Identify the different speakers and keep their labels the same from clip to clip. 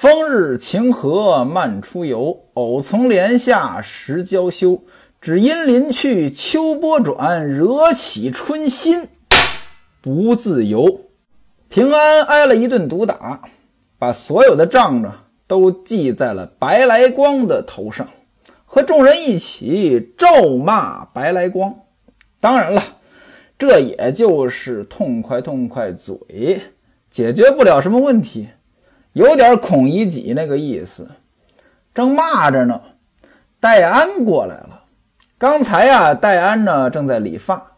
Speaker 1: 风日晴和慢出游，偶从帘下时娇羞。只因临去秋波转，惹起春心不自由。平安挨了一顿毒打，把所有的账呢都记在了白来光的头上，和众人一起咒骂白来光。当然了，这也就是痛快痛快嘴，解决不了什么问题。有点孔乙己那个意思，正骂着呢，戴安过来了。刚才啊，戴安呢正在理发，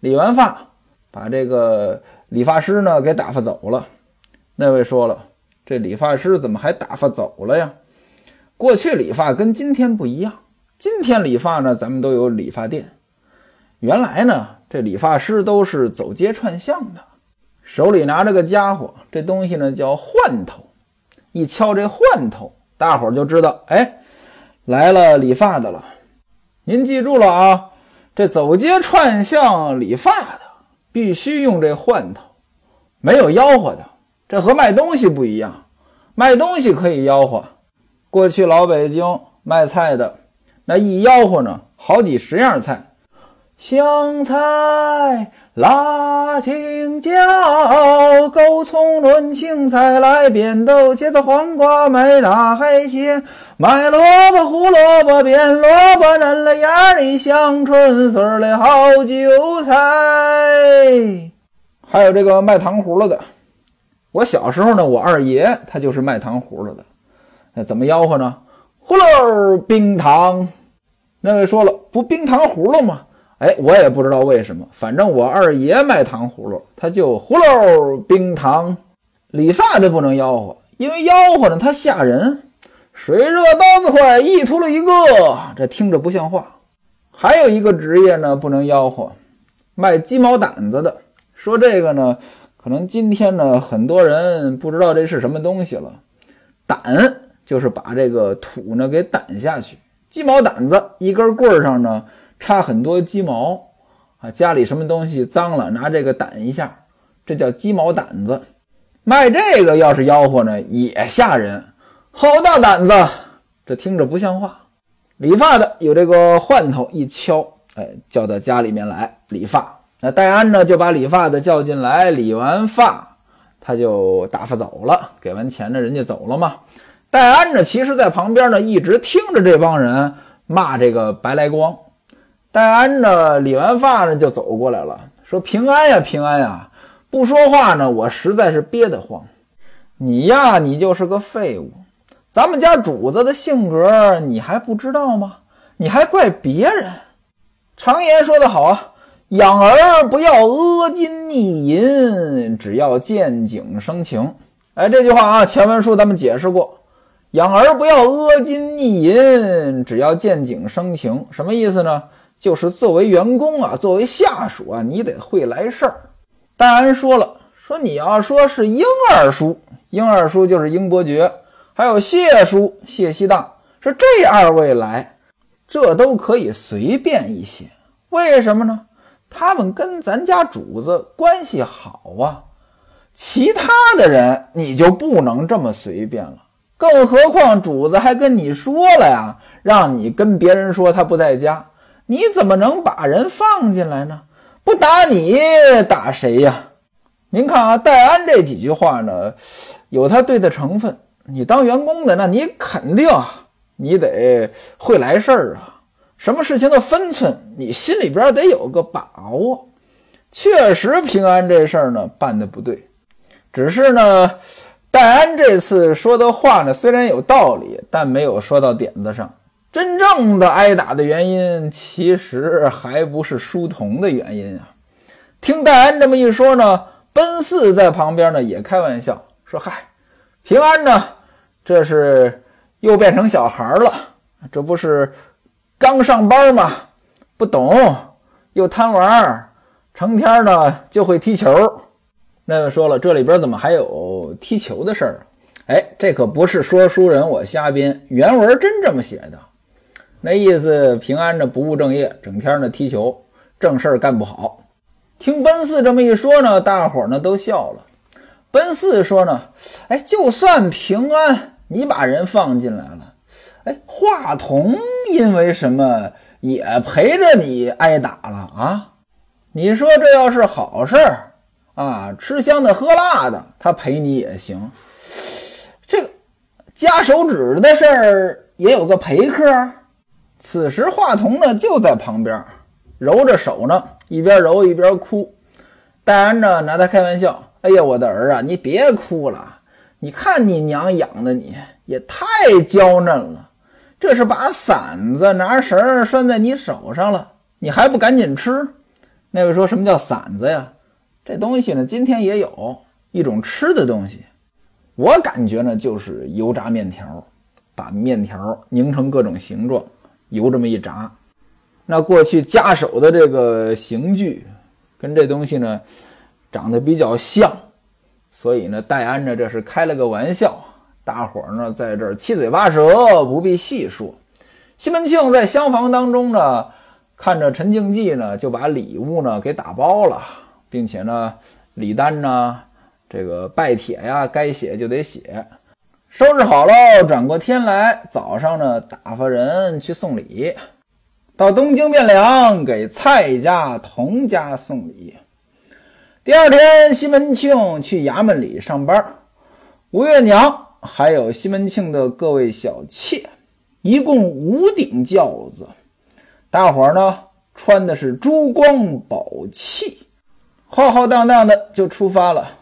Speaker 1: 理完发，把这个理发师呢给打发走了。那位说了，这理发师怎么还打发走了呀？过去理发跟今天不一样，今天理发呢，咱们都有理发店。原来呢，这理发师都是走街串巷的，手里拿着个家伙，这东西呢叫换头。一敲这换头，大伙儿就知道，哎，来了理发的了。您记住了啊，这走街串巷理发的必须用这换头，没有吆喝的。这和卖东西不一样，卖东西可以吆喝。过去老北京卖菜的，那一吆喝呢，好几十样菜，香菜。辣青椒、勾葱、轮青菜、来扁豆、茄子、黄瓜、买大海鲜、买萝卜、胡萝卜、扁萝卜、嫩了芽的香椿丝儿的好韭菜。还有这个卖糖葫芦的，我小时候呢，我二爷他就是卖糖葫芦的。那怎么吆喝呢？葫芦冰糖。那位说了，不冰糖葫芦吗？哎，我也不知道为什么，反正我二爷卖糖葫芦，他就葫芦冰糖。理发的不能吆喝，因为吆喝呢，他吓人。水热刀子快，一秃噜一个，这听着不像话。还有一个职业呢，不能吆喝，卖鸡毛掸子的。说这个呢，可能今天呢，很多人不知道这是什么东西了。掸就是把这个土呢给掸下去，鸡毛掸子一根棍儿上呢。插很多鸡毛啊，家里什么东西脏了，拿这个掸一下，这叫鸡毛掸子。卖这个要是吆喝呢，也吓人，好大胆子，这听着不像话。理发的有这个换头，一敲，哎，叫到家里面来理发。那戴安呢，就把理发的叫进来，理完发，他就打发走了，给完钱呢，人家走了嘛。戴安呢，其实在旁边呢，一直听着这帮人骂这个白来光。戴安呢，理完发呢，就走过来了，说：“平安呀，平安呀，不说话呢，我实在是憋得慌。你呀，你就是个废物。咱们家主子的性格你还不知道吗？你还怪别人？常言说得好啊，养儿不要阿金逆银，只要见景生情。哎，这句话啊，前文书咱们解释过，养儿不要阿金逆银，只要见景生情，什么意思呢？”就是作为员工啊，作为下属啊，你得会来事儿。戴安说了，说你要说是英二叔，英二叔就是英伯爵，还有谢叔谢希大，说这二位来，这都可以随便一些。为什么呢？他们跟咱家主子关系好啊。其他的人你就不能这么随便了，更何况主子还跟你说了呀，让你跟别人说他不在家。你怎么能把人放进来呢？不打你打谁呀？您看啊，戴安这几句话呢，有他对的成分。你当员工的，那你肯定啊你得会来事儿啊。什么事情的分寸，你心里边得有个把握。确实，平安这事儿呢办的不对，只是呢，戴安这次说的话呢虽然有道理，但没有说到点子上。真正的挨打的原因，其实还不是书童的原因啊！听戴安这么一说呢，奔四在旁边呢也开玩笑说：“嗨，平安呢，这是又变成小孩了，这不是刚上班吗？不懂，又贪玩，成天呢就会踢球。”那位说了，这里边怎么还有踢球的事儿？哎，这可不是说书人我瞎编，原文真这么写的。那意思，平安着不务正业，整天呢踢球，正事儿干不好。听奔四这么一说呢，大伙儿呢都笑了。奔四说呢，哎，就算平安你把人放进来了，哎，华童因为什么也陪着你挨打了啊？你说这要是好事儿啊，吃香的喝辣的，他陪你也行。这个夹手指的事儿也有个陪客。此时华童呢就在旁边揉着手呢，一边揉一边哭。戴安呢拿他开玩笑：“哎呀，我的儿啊，你别哭了。”你看你娘养的你也太娇嫩了，这是把馓子拿绳拴在你手上了，你还不赶紧吃？那位说什么叫馓子呀？这东西呢，今天也有一种吃的东西，我感觉呢就是油炸面条，把面条拧成各种形状，油这么一炸。那过去夹手的这个刑具，跟这东西呢长得比较像。所以呢，戴安呢这是开了个玩笑，大伙儿呢在这儿七嘴八舌，不必细说。西门庆在厢房当中呢，看着陈静济呢，就把礼物呢给打包了，并且呢，礼单呢，这个拜帖呀，该写就得写，收拾好喽，转过天来，早上呢打发人去送礼，到东京汴梁给蔡家、童家送礼。第二天，西门庆去衙门里上班，吴月娘还有西门庆的各位小妾，一共五顶轿子，大伙儿呢穿的是珠光宝气，浩浩荡荡的就出发了。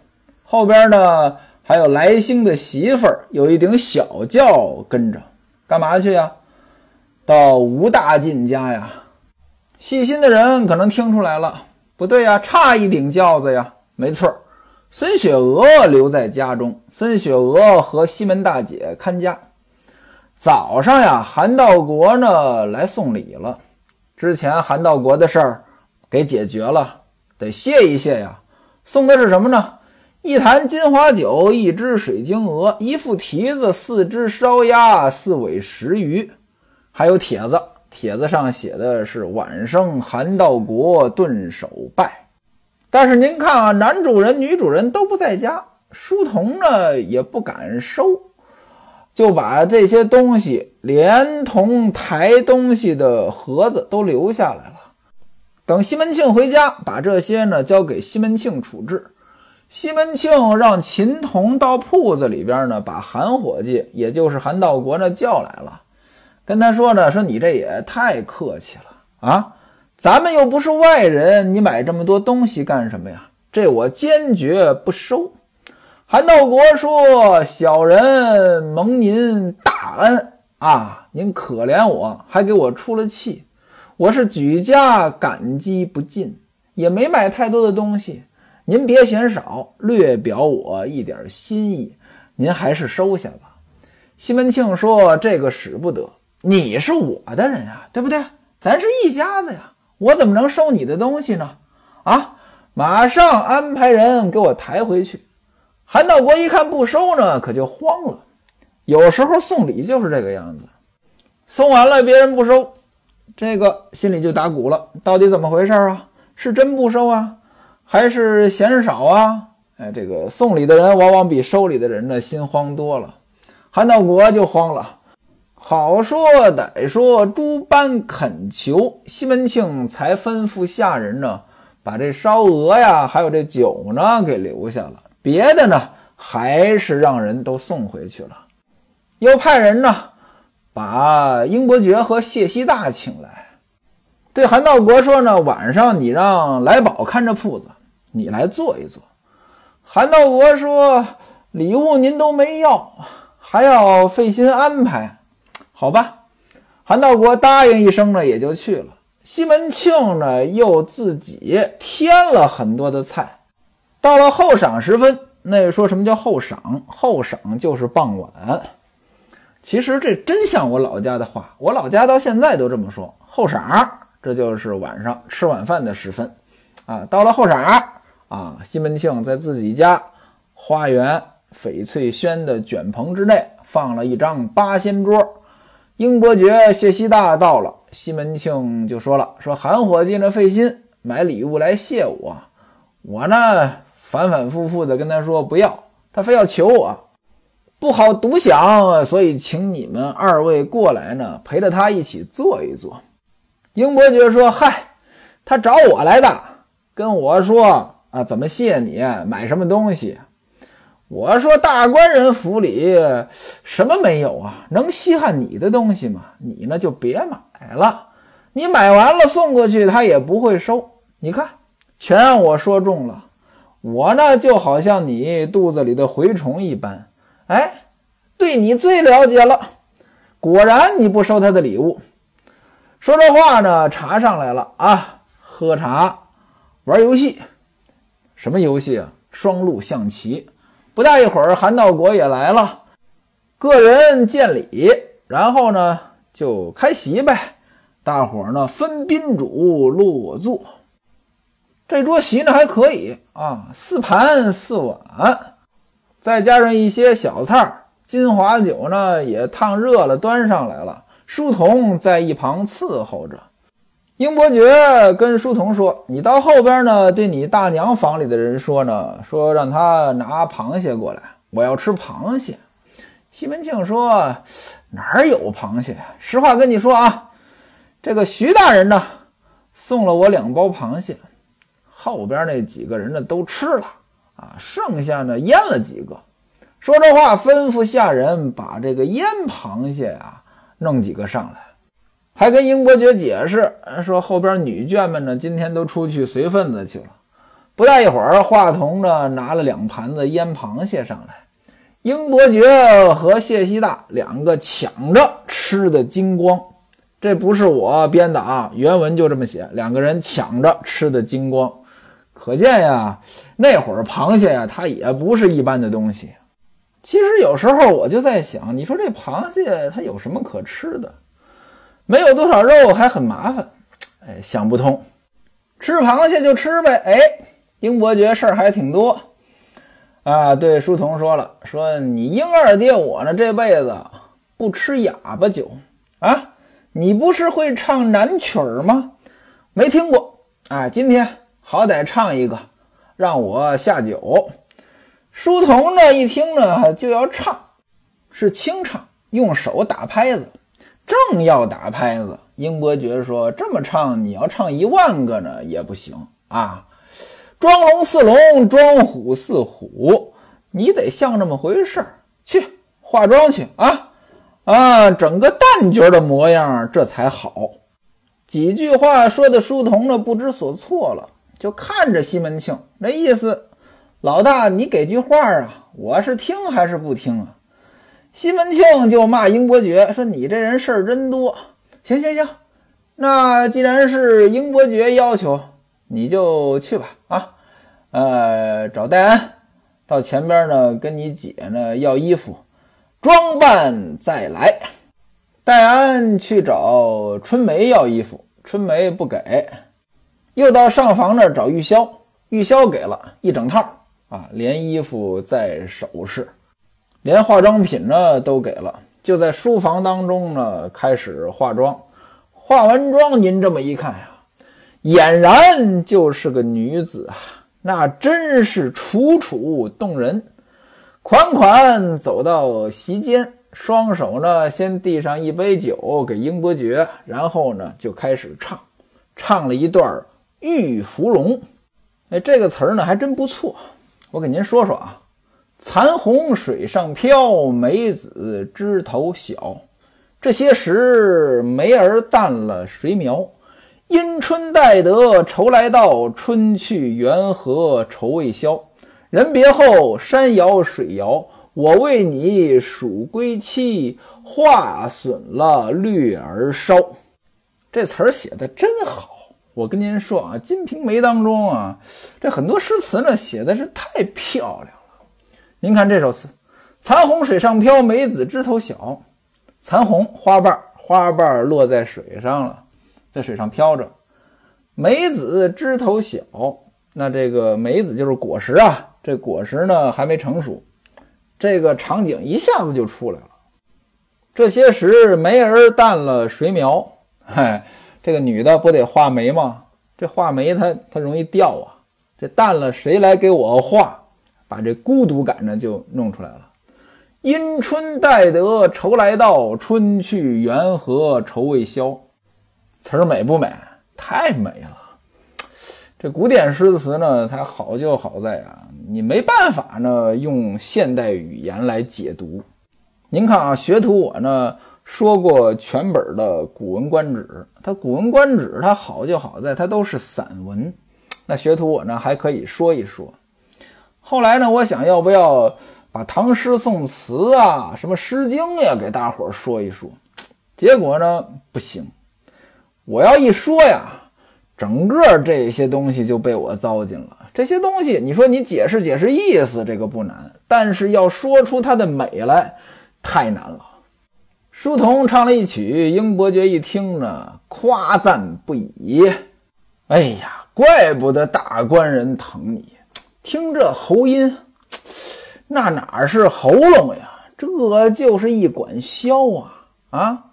Speaker 1: 后边呢还有来兴的媳妇儿，有一顶小轿跟着，干嘛去呀？到吴大进家呀。细心的人可能听出来了。不对呀，差一顶轿子呀！没错孙雪娥留在家中，孙雪娥和西门大姐看家。早上呀，韩道国呢来送礼了。之前韩道国的事儿给解决了，得谢一谢呀。送的是什么呢？一坛金华酒，一只水晶鹅，一副蹄子，四只烧鸭，四尾石鱼，还有帖子。帖子上写的是晚生韩道国顿首拜，但是您看啊，男主人、女主人都不在家，书童呢也不敢收，就把这些东西连同抬东西的盒子都留下来了。等西门庆回家，把这些呢交给西门庆处置。西门庆让秦童到铺子里边呢，把韩伙计，也就是韩道国呢叫来了。跟他说呢，说你这也太客气了啊！咱们又不是外人，你买这么多东西干什么呀？这我坚决不收。韩道国说：“小人蒙您大恩啊，您可怜我，还给我出了气，我是举家感激不尽，也没买太多的东西，您别嫌少，略表我一点心意，您还是收下吧。”西门庆说：“这个使不得。”你是我的人啊，对不对？咱是一家子呀，我怎么能收你的东西呢？啊，马上安排人给我抬回去。韩道国一看不收呢，可就慌了。有时候送礼就是这个样子，送完了别人不收，这个心里就打鼓了。到底怎么回事啊？是真不收啊，还是嫌少啊？哎，这个送礼的人往往比收礼的人呢心慌多了。韩道国就慌了。好说歹说，诸般恳求，西门庆才吩咐下人呢，把这烧鹅呀，还有这酒呢，给留下了。别的呢，还是让人都送回去了。又派人呢，把英伯爵和谢希大请来，对韩道国说呢，晚上你让来宝看着铺子，你来坐一坐。韩道国说，礼物您都没要，还要费心安排。好吧，韩道国答应一声呢，也就去了。西门庆呢，又自己添了很多的菜。到了后晌时分，那说什么叫后晌？后晌就是傍晚。其实这真像我老家的话，我老家到现在都这么说。后晌，这就是晚上吃晚饭的时分。啊，到了后晌啊，西门庆在自己家花园翡翠轩的卷棚之内放了一张八仙桌。英伯爵谢希大到了，西门庆就说了：“说韩伙计呢费心买礼物来谢我，我呢反反复复的跟他说不要，他非要求我。不好独享，所以请你们二位过来呢，陪着他一起坐一坐。”英伯爵说：“嗨，他找我来的，跟我说啊，怎么谢你，买什么东西。”我说：“大官人府里什么没有啊？能稀罕你的东西吗？你呢就别买了。你买完了送过去，他也不会收。你看，全让我说中了。我呢就好像你肚子里的蛔虫一般，哎，对你最了解了。果然你不收他的礼物。说这话呢，茶上来了啊，喝茶，玩游戏。什么游戏啊？双陆象棋。”不大一会儿，韩道国也来了，个人见礼，然后呢就开席呗。大伙儿呢分宾主落座，这桌席呢还可以啊，四盘四碗，再加上一些小菜儿金华酒呢也烫热了，端上来了。书童在一旁伺候着。英伯爵跟书童说：“你到后边呢，对你大娘房里的人说呢，说让他拿螃蟹过来，我要吃螃蟹。”西门庆说：“哪有螃蟹？实话跟你说啊，这个徐大人呢，送了我两包螃蟹，后边那几个人呢都吃了啊，剩下呢腌了几个。说这话，吩咐下人把这个腌螃蟹啊弄几个上来。”还跟英伯爵解释说，后边女眷们呢，今天都出去随份子去了。不大一会儿，华童呢拿了两盘子腌螃蟹上来，英伯爵和谢希大两个抢着吃的精光。这不是我编的啊，原文就这么写，两个人抢着吃的精光。可见呀，那会儿螃蟹呀，它也不是一般的东西。其实有时候我就在想，你说这螃蟹它有什么可吃的？没有多少肉还很麻烦，哎，想不通。吃螃蟹就吃呗。哎，英伯爵事儿还挺多啊。对书童说了，说你英二爹我呢这辈子不吃哑巴酒啊。你不是会唱南曲儿吗？没听过啊。今天好歹唱一个，让我下酒。书童呢一听呢就要唱，是清唱，用手打拍子。正要打拍子，英伯爵说：“这么唱，你要唱一万个呢也不行啊！装龙似龙，装虎似虎，你得像这么回事儿。去化妆去啊啊，整个旦角的模样，这才好。”几句话说的书童呢不知所措了，就看着西门庆，那意思：“老大，你给句话啊，我是听还是不听啊？”西门庆就骂英伯爵说：“你这人事儿真多。行行行，那既然是英伯爵要求，你就去吧。啊，呃，找戴安到前边呢，跟你姐呢要衣服，装扮再来。戴安去找春梅要衣服，春梅不给，又到上房那儿找玉箫，玉箫给了一整套啊，连衣服再首饰。”连化妆品呢都给了，就在书房当中呢开始化妆。化完妆，您这么一看呀，俨然就是个女子啊，那真是楚楚动人。款款走到席间，双手呢先递上一杯酒给英伯爵，然后呢就开始唱，唱了一段《玉芙蓉》。哎，这个词儿呢还真不错，我给您说说啊。残红水上漂，梅子枝头小。这些时，梅儿淡了水苗。因春待得愁来到，春去缘何愁未消？人别后，山摇水摇，我为你数归期。化损了绿儿烧。这词儿写的真好。我跟您说啊，《金瓶梅》当中啊，这很多诗词呢，写的是太漂亮了。您看这首词：“残红水上漂，梅子枝头小。残红花瓣，花瓣落在水上了，在水上飘着。梅子枝头小，那这个梅子就是果实啊。这果实呢还没成熟，这个场景一下子就出来了。这些时，梅儿淡了水苗。嗨，这个女的不得画眉吗？这画眉它它容易掉啊。这淡了，谁来给我画？”把这孤独感呢就弄出来了。因春待得愁来到，春去缘何愁未消。词儿美不美？太美了。这古典诗词呢，它好就好在啊，你没办法呢用现代语言来解读。您看啊，学徒我呢说过全本的《古文观止》，它《古文观止》它好就好在它都是散文。那学徒我呢还可以说一说。后来呢，我想要不要把唐诗宋词啊，什么《诗经》呀，给大伙说一说。结果呢，不行。我要一说呀。整个这些东西就被我糟践了。这些东西，你说你解释解释意思，这个不难；但是要说出它的美来，太难了。书童唱了一曲，英伯爵一听呢，夸赞不已。哎呀，怪不得大官人疼你，听这喉音，那哪是喉咙呀？这就是一管箫啊！啊！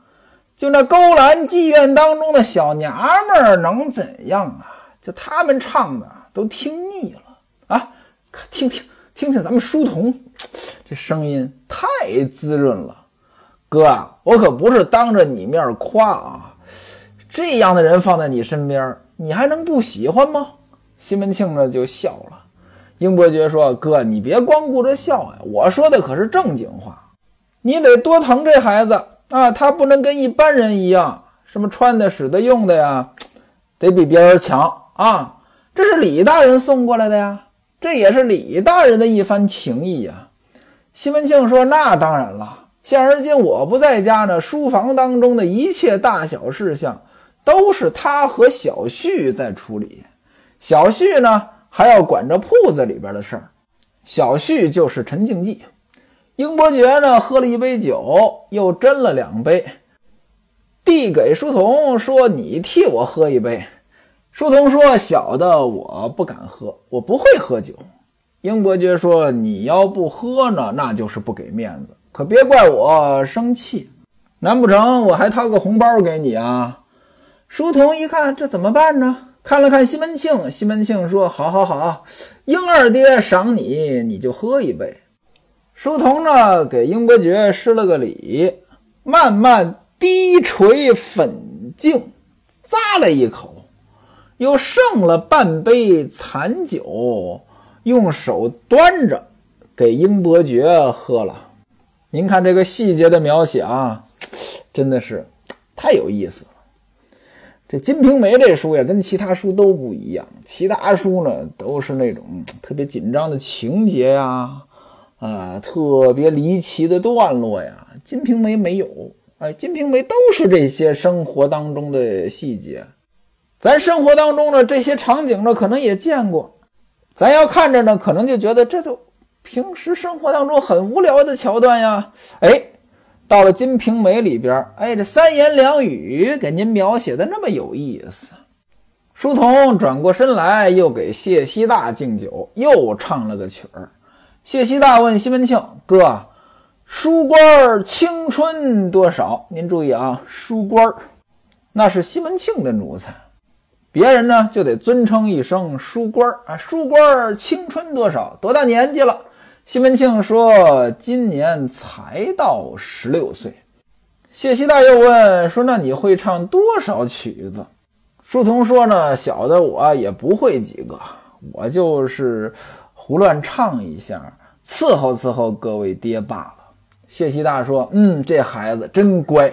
Speaker 1: 就那勾栏妓院当中的小娘们儿能怎样啊？就他们唱的都听腻了啊！听听听听，咱们书童这声音太滋润了。哥，我可不是当着你面夸啊，这样的人放在你身边，你还能不喜欢吗？西门庆呢就笑了。英伯爵说：“哥，你别光顾着笑呀，我说的可是正经话，你得多疼这孩子。”啊，他不能跟一般人一样，什么穿的、使的、用的呀，得比别人强啊！这是李大人送过来的呀，这也是李大人的一番情谊呀。西门庆说：“那当然了，现而今我不在家呢，书房当中的一切大小事项，都是他和小旭在处理。小旭呢，还要管着铺子里边的事儿。小旭就是陈静济。”英伯爵呢，喝了一杯酒，又斟了两杯，递给书童说：“你替我喝一杯。”书童说：“小的我不敢喝，我不会喝酒。”英伯爵说：“你要不喝呢，那就是不给面子，可别怪我生气。难不成我还掏个红包给你啊？”书童一看，这怎么办呢？看了看西门庆，西门庆说：“好好好，英二爹赏你，你就喝一杯。”书童呢，给英伯爵施了个礼，慢慢低垂粉镜，咂了一口，又剩了半杯残酒，用手端着给英伯爵喝了。您看这个细节的描写啊，真的是太有意思了。这《金瓶梅》这书呀，跟其他书都不一样，其他书呢都是那种特别紧张的情节呀。啊，特别离奇的段落呀，《金瓶梅》没有。哎，《金瓶梅》都是这些生活当中的细节，咱生活当中的这些场景呢，可能也见过。咱要看着呢，可能就觉得这就平时生活当中很无聊的桥段呀。哎，到了《金瓶梅》里边，哎，这三言两语给您描写的那么有意思。书童转过身来，又给谢希大敬酒，又唱了个曲儿。谢希大问西门庆：“哥，书官青春多少？”您注意啊，书官那是西门庆的奴才，别人呢就得尊称一声书官啊。书官青春多少？多大年纪了？西门庆说：“今年才到十六岁。”谢希大又问说：“那你会唱多少曲子？”书童说：“呢，小的我也不会几个，我就是。”胡乱唱一下，伺候伺候各位爹罢了。谢希大说：“嗯，这孩子真乖。”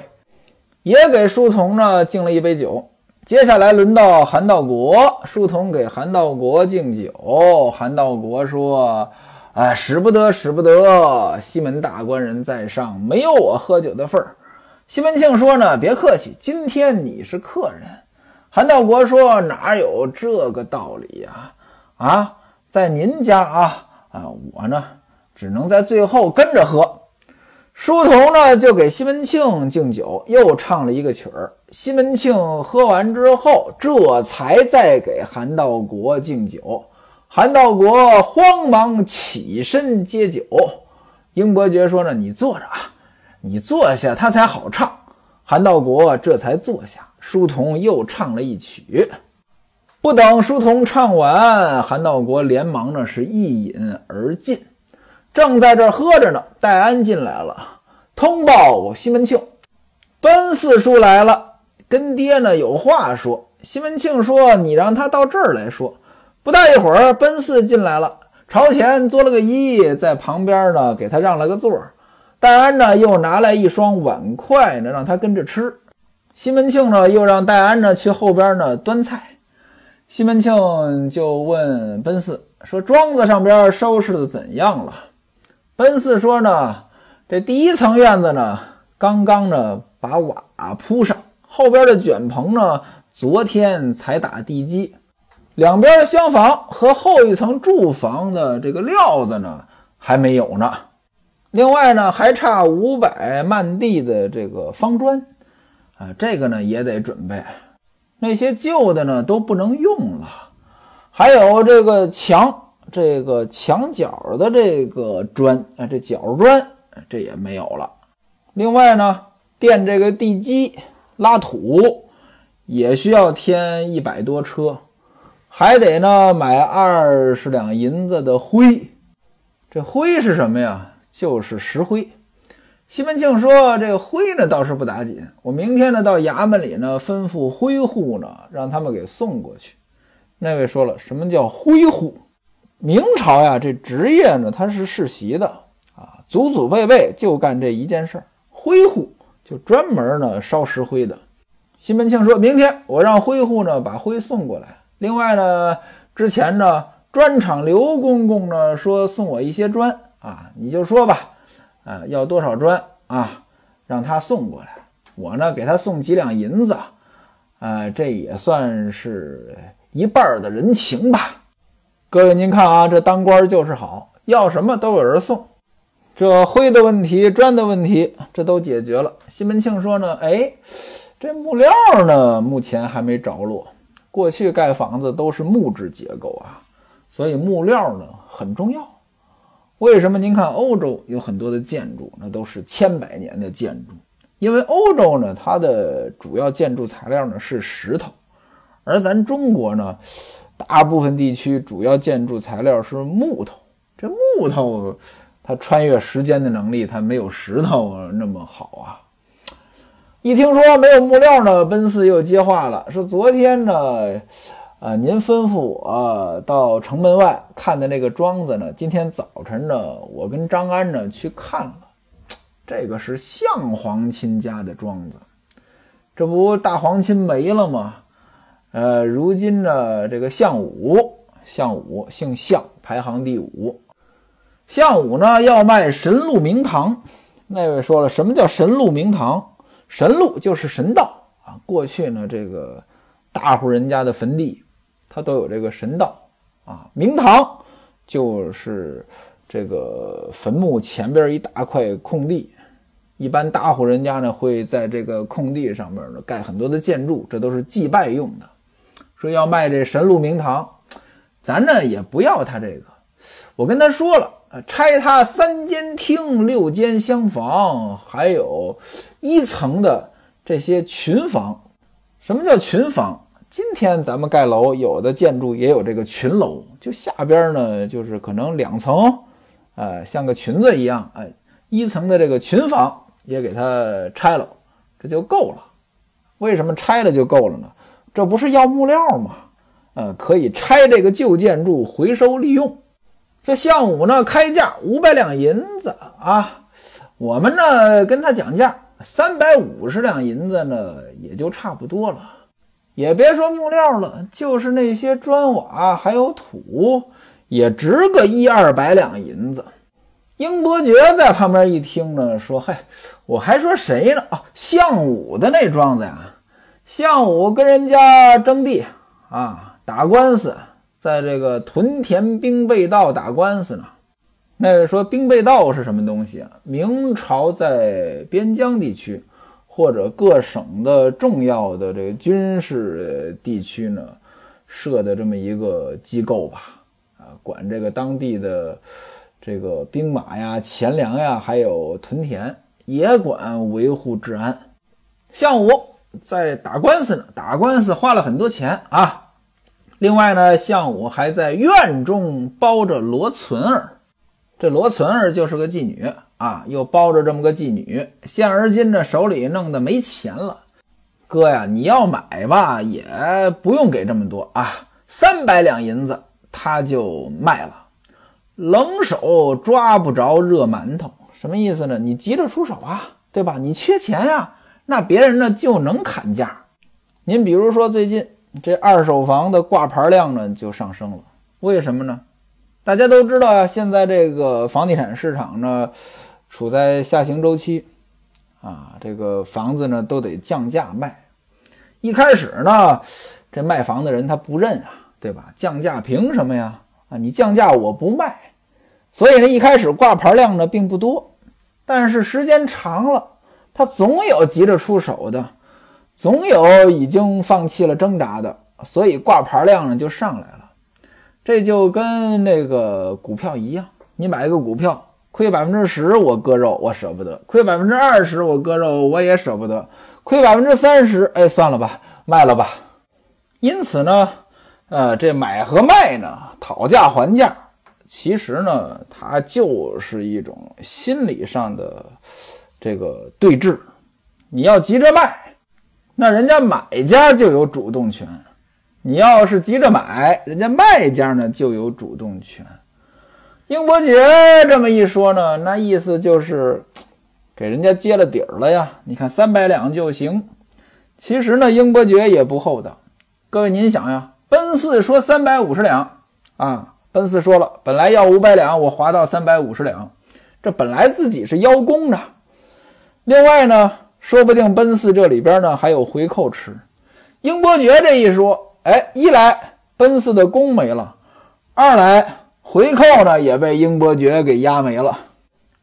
Speaker 1: 也给书童呢敬了一杯酒。接下来轮到韩道国，书童给韩道国敬酒。韩道国说：“哎，使不得，使不得！西门大官人在上，没有我喝酒的份儿。”西门庆说：“呢，别客气，今天你是客人。”韩道国说：“哪有这个道理呀？啊？”在您家啊啊，我呢只能在最后跟着喝。书童呢就给西门庆敬酒，又唱了一个曲儿。西门庆喝完之后，这才再给韩道国敬酒。韩道国慌忙起身接酒。英伯爵说：“呢，你坐着啊，你坐下，他才好唱。”韩道国这才坐下。书童又唱了一曲。不等书童唱完，韩道国连忙呢是一饮而尽。正在这喝着呢，戴安进来了，通报西门庆，奔四叔来了，跟爹呢有话说。西门庆说：“你让他到这儿来说。”不大一会儿，奔四进来了，朝前作了个揖，在旁边呢给他让了个座。戴安呢又拿来一双碗筷呢，让他跟着吃。西门庆呢又让戴安呢去后边呢端菜。西门庆就问奔四说：“庄子上边收拾的怎样了？”奔四说呢，这第一层院子呢，刚刚呢把瓦铺上，后边的卷棚呢，昨天才打地基，两边的厢房和后一层住房的这个料子呢还没有呢。另外呢，还差五百漫地的这个方砖，啊，这个呢也得准备。那些旧的呢都不能用了，还有这个墙。这个墙角的这个砖啊，这角砖这也没有了。另外呢，垫这个地基、拉土也需要添一百多车，还得呢买二十两银子的灰。这灰是什么呀？就是石灰。西门庆说：“这灰呢倒是不打紧，我明天呢到衙门里呢吩咐灰户呢，让他们给送过去。”那位说了：“什么叫灰户？”明朝呀，这职业呢，他是世袭的啊，祖祖辈辈就干这一件事儿。灰户就专门呢烧石灰的。西门庆说：“明天我让灰户呢把灰送过来。另外呢，之前呢砖厂刘公公呢说送我一些砖啊，你就说吧，啊要多少砖啊，让他送过来。我呢给他送几两银子，啊这也算是一半的人情吧。”各位，您看啊，这当官就是好，要什么都有人送。这灰的问题、砖的问题，这都解决了。西门庆说呢，哎，这木料呢，目前还没着落。过去盖房子都是木质结构啊，所以木料呢很重要。为什么？您看欧洲有很多的建筑，那都是千百年的建筑，因为欧洲呢，它的主要建筑材料呢是石头，而咱中国呢。大部分地区主要建筑材料是木头，这木头它穿越时间的能力，它没有石头那么好啊。一听说没有木料呢，奔四又接话了，说昨天呢，啊，您吩咐我到城门外看的那个庄子呢，今天早晨呢，我跟张安呢去看了，这个是相皇亲家的庄子，这不大皇亲没了吗？呃，如今呢，这个项武，项武姓项，排行第五。项武呢要卖神鹿明堂。那位说了，什么叫神鹿明堂？神路就是神道啊。过去呢，这个大户人家的坟地，它都有这个神道啊。明堂就是这个坟墓前边一大块空地，一般大户人家呢会在这个空地上面呢盖很多的建筑，这都是祭拜用的。说要卖这神路明堂，咱呢也不要他这个。我跟他说了，拆他三间厅、六间厢房，还有一层的这些群房。什么叫群房？今天咱们盖楼，有的建筑也有这个群楼，就下边呢就是可能两层，呃，像个裙子一样，哎，一层的这个群房也给它拆了，这就够了。为什么拆了就够了呢？这不是要木料吗？呃，可以拆这个旧建筑回收利用。这项武呢开价五百两银子啊，我们呢跟他讲价三百五十两银子呢也就差不多了。也别说木料了，就是那些砖瓦还有土，也值个一二百两银子。英伯爵在旁边一听呢，说：“嗨，我还说谁呢？啊，项武的那庄子呀。”项武跟人家争地啊，打官司，在这个屯田兵备道打官司呢。那说兵备道是什么东西啊？明朝在边疆地区或者各省的重要的这个军事地区呢，设的这么一个机构吧。啊，管这个当地的这个兵马呀、钱粮呀，还有屯田，也管维护治安。项武。在打官司呢，打官司花了很多钱啊。另外呢，项武还在院中包着罗存儿。这罗存儿就是个妓女啊，又包着这么个妓女。现而今这手里弄得没钱了，哥呀，你要买吧，也不用给这么多啊，三百两银子他就卖了。冷手抓不着热馒头，什么意思呢？你急着出手啊，对吧？你缺钱呀，那别人呢就能砍价。您比如说最近这二手房的挂牌量呢就上升了，为什么呢？大家都知道呀，现在这个房地产市场呢处在下行周期，啊，这个房子呢都得降价卖。一开始呢，这卖房的人他不认啊，对吧？降价凭什么呀？啊，你降价我不卖。所以呢，一开始挂牌量呢并不多，但是时间长了，他总有急着出手的，总有已经放弃了挣扎的，所以挂牌量呢就上来了。这就跟那个股票一样，你买一个股票亏百分之十，我割肉我舍不得；亏百分之二十，我割肉我也舍不得；亏百分之三十，哎，算了吧，卖了吧。因此呢，呃，这买和卖呢，讨价还价。其实呢，它就是一种心理上的这个对峙。你要急着卖，那人家买家就有主动权；你要是急着买，人家卖家呢就有主动权。英伯爵这么一说呢，那意思就是给人家揭了底儿了呀。你看三百两就行。其实呢，英伯爵也不厚道。各位您想呀，奔四说三百五十两啊。奔四说了，本来要五百两，我划到三百五十两，这本来自己是邀功的。另外呢，说不定奔四这里边呢还有回扣吃。英伯爵这一说，哎，一来奔四的功没了，二来回扣呢也被英伯爵给压没了，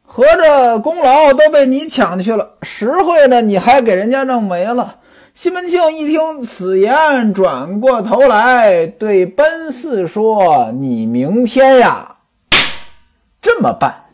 Speaker 1: 合着功劳都被你抢去了，实惠呢你还给人家弄没了。西门庆一听此言，转过头来对奔四说：“你明天呀，这么办。”